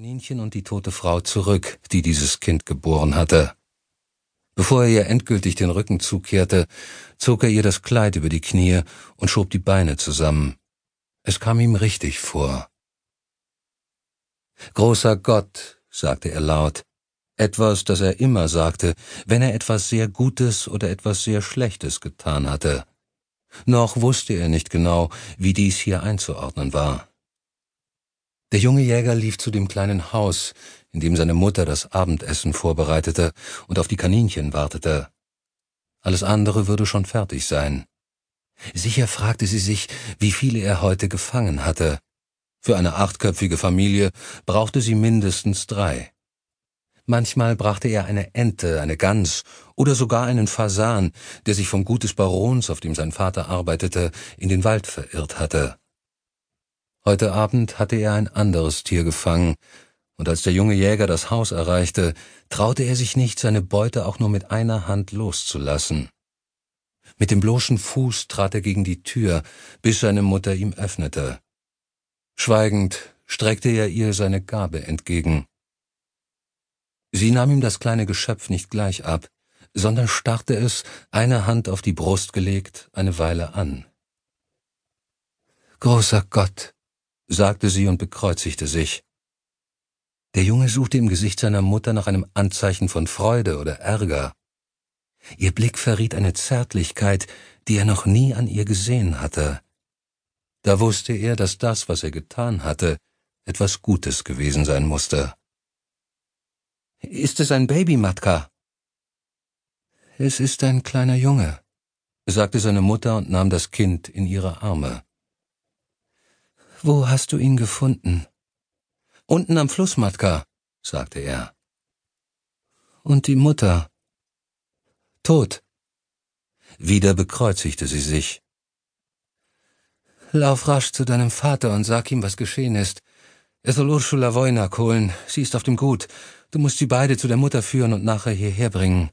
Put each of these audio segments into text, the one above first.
Kaninchen und die tote Frau zurück, die dieses Kind geboren hatte. Bevor er ihr endgültig den Rücken zukehrte, zog er ihr das Kleid über die Knie und schob die Beine zusammen. Es kam ihm richtig vor. Großer Gott, sagte er laut, etwas, das er immer sagte, wenn er etwas sehr Gutes oder etwas sehr Schlechtes getan hatte. Noch wusste er nicht genau, wie dies hier einzuordnen war. Der junge Jäger lief zu dem kleinen Haus, in dem seine Mutter das Abendessen vorbereitete und auf die Kaninchen wartete. Alles andere würde schon fertig sein. Sicher fragte sie sich, wie viele er heute gefangen hatte. Für eine achtköpfige Familie brauchte sie mindestens drei. Manchmal brachte er eine Ente, eine Gans oder sogar einen Fasan, der sich vom Gut des Barons, auf dem sein Vater arbeitete, in den Wald verirrt hatte. Heute Abend hatte er ein anderes Tier gefangen, und als der junge Jäger das Haus erreichte, traute er sich nicht, seine Beute auch nur mit einer Hand loszulassen. Mit dem bloßen Fuß trat er gegen die Tür, bis seine Mutter ihm öffnete. Schweigend streckte er ihr seine Gabe entgegen. Sie nahm ihm das kleine Geschöpf nicht gleich ab, sondern starrte es, eine Hand auf die Brust gelegt, eine Weile an. Großer Gott, sagte sie und bekreuzigte sich. Der Junge suchte im Gesicht seiner Mutter nach einem Anzeichen von Freude oder Ärger. Ihr Blick verriet eine Zärtlichkeit, die er noch nie an ihr gesehen hatte. Da wusste er, dass das, was er getan hatte, etwas Gutes gewesen sein musste. Ist es ein Baby, Matka? Es ist ein kleiner Junge, sagte seine Mutter und nahm das Kind in ihre Arme. Wo hast du ihn gefunden? Unten am Fluss, Matka, sagte er. Und die Mutter? Tot. Wieder bekreuzigte sie sich. Lauf rasch zu deinem Vater und sag ihm, was geschehen ist. Er soll Ursula Wojnak holen. Sie ist auf dem Gut. Du musst sie beide zu der Mutter führen und nachher hierher bringen.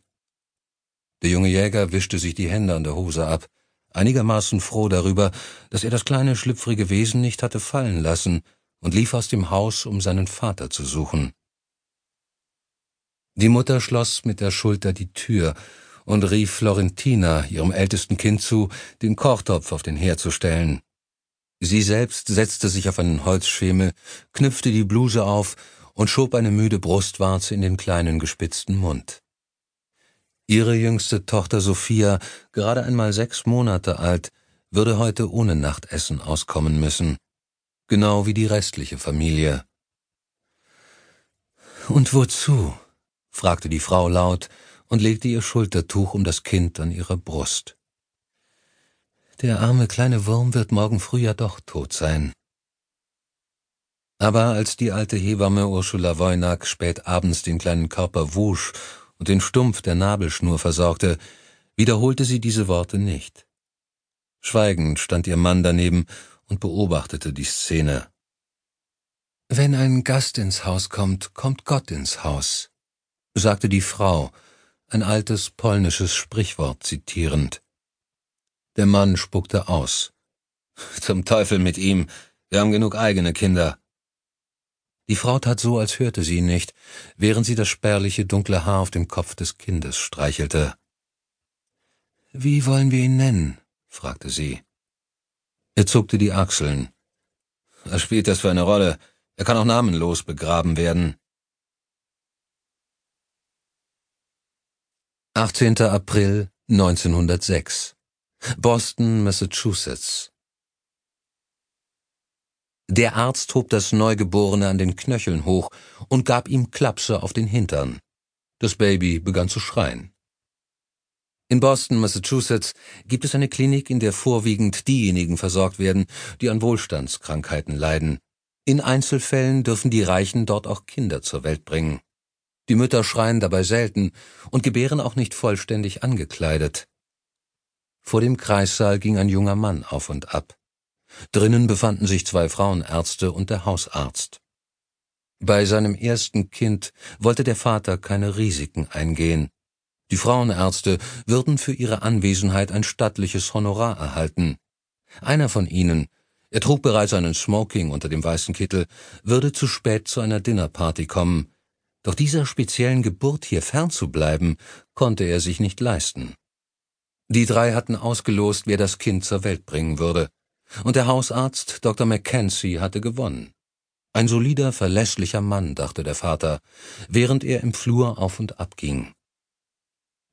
Der junge Jäger wischte sich die Hände an der Hose ab einigermaßen froh darüber, dass er das kleine schlüpfrige Wesen nicht hatte fallen lassen, und lief aus dem Haus, um seinen Vater zu suchen. Die Mutter schloss mit der Schulter die Tür und rief Florentina, ihrem ältesten Kind, zu, den Kochtopf auf den Herd zu stellen. Sie selbst setzte sich auf einen Holzschemel, knüpfte die Bluse auf und schob eine müde Brustwarze in den kleinen gespitzten Mund. Ihre jüngste Tochter Sophia, gerade einmal sechs Monate alt, würde heute ohne Nachtessen auskommen müssen, genau wie die restliche Familie. Und wozu? fragte die Frau laut und legte ihr Schultertuch um das Kind an ihrer Brust. Der arme kleine Wurm wird morgen früh ja doch tot sein. Aber als die alte Hebamme Ursula Wojnak spät abends den kleinen Körper wusch und den Stumpf der Nabelschnur versorgte, wiederholte sie diese Worte nicht. Schweigend stand ihr Mann daneben und beobachtete die Szene. Wenn ein Gast ins Haus kommt, kommt Gott ins Haus, sagte die Frau, ein altes polnisches Sprichwort zitierend. Der Mann spuckte aus. Zum Teufel mit ihm, wir haben genug eigene Kinder. Die Frau tat so, als hörte sie ihn nicht, während sie das spärliche dunkle Haar auf dem Kopf des Kindes streichelte. Wie wollen wir ihn nennen? fragte sie. Er zuckte die Achseln. Was spielt das für eine Rolle? Er kann auch namenlos begraben werden. 18. April 1906 Boston, Massachusetts der Arzt hob das Neugeborene an den Knöcheln hoch und gab ihm Klapse auf den Hintern. Das Baby begann zu schreien. In Boston, Massachusetts, gibt es eine Klinik, in der vorwiegend diejenigen versorgt werden, die an Wohlstandskrankheiten leiden. In Einzelfällen dürfen die Reichen dort auch Kinder zur Welt bringen. Die Mütter schreien dabei selten und gebären auch nicht vollständig angekleidet. Vor dem Kreissaal ging ein junger Mann auf und ab. Drinnen befanden sich zwei Frauenärzte und der Hausarzt. Bei seinem ersten Kind wollte der Vater keine Risiken eingehen. Die Frauenärzte würden für ihre Anwesenheit ein stattliches Honorar erhalten. Einer von ihnen, Er trug bereits einen Smoking unter dem weißen Kittel, würde zu spät zu einer Dinnerparty kommen. Doch dieser speziellen Geburt hier fernzubleiben, konnte er sich nicht leisten. Die drei hatten ausgelost, wer das Kind zur Welt bringen würde. Und der Hausarzt Dr. Mackenzie hatte gewonnen. Ein solider, verlässlicher Mann, dachte der Vater, während er im Flur auf und ab ging.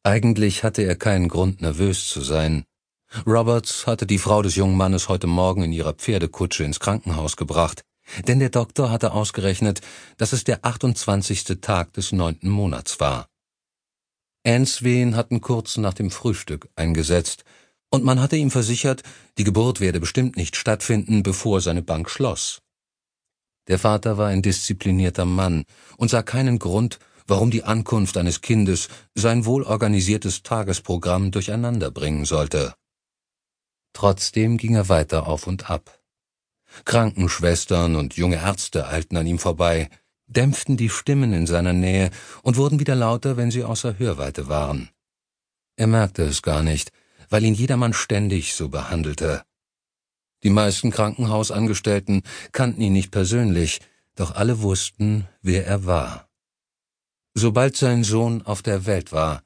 Eigentlich hatte er keinen Grund, nervös zu sein. Roberts hatte die Frau des jungen Mannes heute Morgen in ihrer Pferdekutsche ins Krankenhaus gebracht, denn der Doktor hatte ausgerechnet, dass es der 28. Tag des neunten Monats war. Anns Wehen hatten kurz nach dem Frühstück eingesetzt, und man hatte ihm versichert, die Geburt werde bestimmt nicht stattfinden, bevor seine Bank schloss. Der Vater war ein disziplinierter Mann und sah keinen Grund, warum die Ankunft eines Kindes sein wohlorganisiertes Tagesprogramm durcheinander bringen sollte. Trotzdem ging er weiter auf und ab. Krankenschwestern und junge Ärzte eilten an ihm vorbei, dämpften die Stimmen in seiner Nähe und wurden wieder lauter, wenn sie außer Hörweite waren. Er merkte es gar nicht, weil ihn jedermann ständig so behandelte. Die meisten Krankenhausangestellten kannten ihn nicht persönlich, doch alle wussten, wer er war. Sobald sein Sohn auf der Welt war,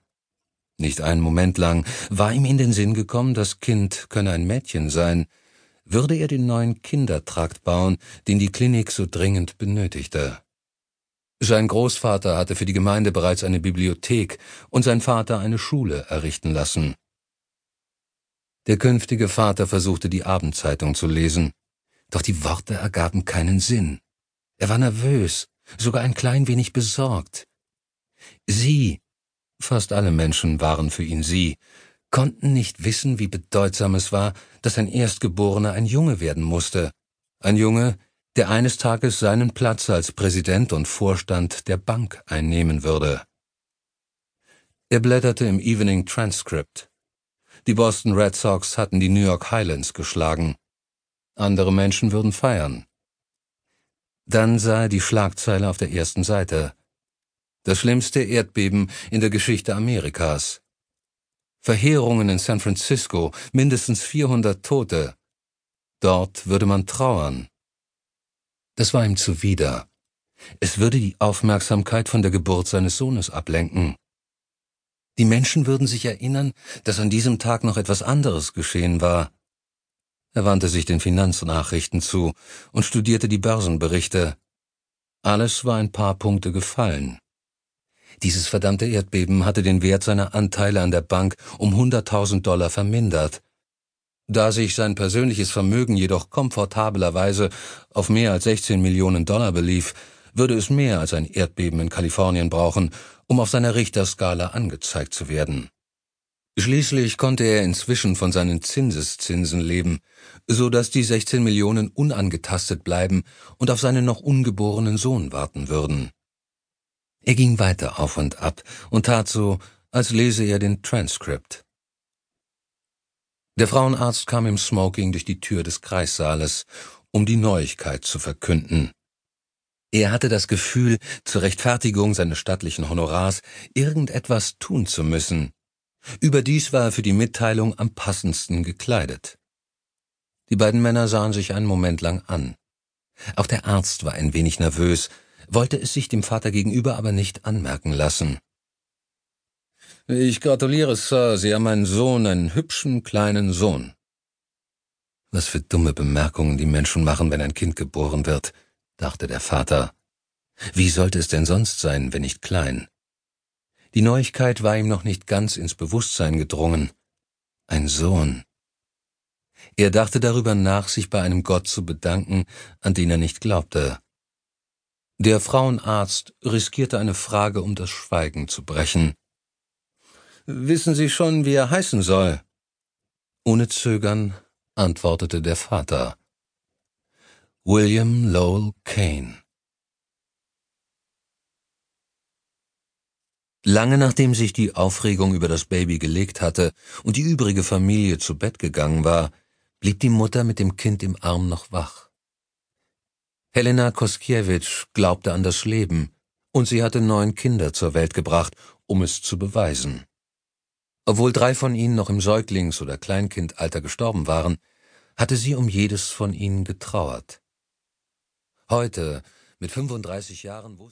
nicht einen Moment lang war ihm in den Sinn gekommen, das Kind könne ein Mädchen sein, würde er den neuen Kindertrakt bauen, den die Klinik so dringend benötigte. Sein Großvater hatte für die Gemeinde bereits eine Bibliothek und sein Vater eine Schule errichten lassen. Der künftige Vater versuchte die Abendzeitung zu lesen, doch die Worte ergaben keinen Sinn. Er war nervös, sogar ein klein wenig besorgt. Sie, fast alle Menschen waren für ihn sie, konnten nicht wissen, wie bedeutsam es war, dass ein Erstgeborener ein Junge werden musste. Ein Junge, der eines Tages seinen Platz als Präsident und Vorstand der Bank einnehmen würde. Er blätterte im Evening Transcript. Die Boston Red Sox hatten die New York Highlands geschlagen. Andere Menschen würden feiern. Dann sah er die Schlagzeile auf der ersten Seite. Das schlimmste Erdbeben in der Geschichte Amerikas. Verheerungen in San Francisco, mindestens 400 Tote. Dort würde man trauern. Das war ihm zuwider. Es würde die Aufmerksamkeit von der Geburt seines Sohnes ablenken. Die Menschen würden sich erinnern, dass an diesem Tag noch etwas anderes geschehen war. Er wandte sich den Finanznachrichten zu und studierte die Börsenberichte. Alles war ein paar Punkte gefallen. Dieses verdammte Erdbeben hatte den Wert seiner Anteile an der Bank um 100.000 Dollar vermindert. Da sich sein persönliches Vermögen jedoch komfortablerweise auf mehr als 16 Millionen Dollar belief, würde es mehr als ein Erdbeben in Kalifornien brauchen, um auf seiner Richterskala angezeigt zu werden. Schließlich konnte er inzwischen von seinen Zinseszinsen leben, so dass die 16 Millionen unangetastet bleiben und auf seinen noch ungeborenen Sohn warten würden. Er ging weiter auf und ab und tat so, als lese er den Transcript. Der Frauenarzt kam im Smoking durch die Tür des Kreissaales, um die Neuigkeit zu verkünden. Er hatte das Gefühl, zur Rechtfertigung seines stattlichen Honorars irgendetwas tun zu müssen. Überdies war er für die Mitteilung am passendsten gekleidet. Die beiden Männer sahen sich einen Moment lang an. Auch der Arzt war ein wenig nervös, wollte es sich dem Vater gegenüber aber nicht anmerken lassen. Ich gratuliere, Sir, Sie haben einen Sohn, einen hübschen kleinen Sohn. Was für dumme Bemerkungen die Menschen machen, wenn ein Kind geboren wird, dachte der Vater. Wie sollte es denn sonst sein, wenn nicht klein? Die Neuigkeit war ihm noch nicht ganz ins Bewusstsein gedrungen. Ein Sohn. Er dachte darüber nach, sich bei einem Gott zu bedanken, an den er nicht glaubte. Der Frauenarzt riskierte eine Frage, um das Schweigen zu brechen. Wissen Sie schon, wie er heißen soll? Ohne Zögern antwortete der Vater. William Lowell Kane. Lange nachdem sich die Aufregung über das Baby gelegt hatte und die übrige Familie zu Bett gegangen war, blieb die Mutter mit dem Kind im Arm noch wach. Helena Koskiewicz glaubte an das Leben, und sie hatte neun Kinder zur Welt gebracht, um es zu beweisen. Obwohl drei von ihnen noch im Säuglings- oder Kleinkindalter gestorben waren, hatte sie um jedes von ihnen getrauert. Heute, mit 35 Jahren, wusste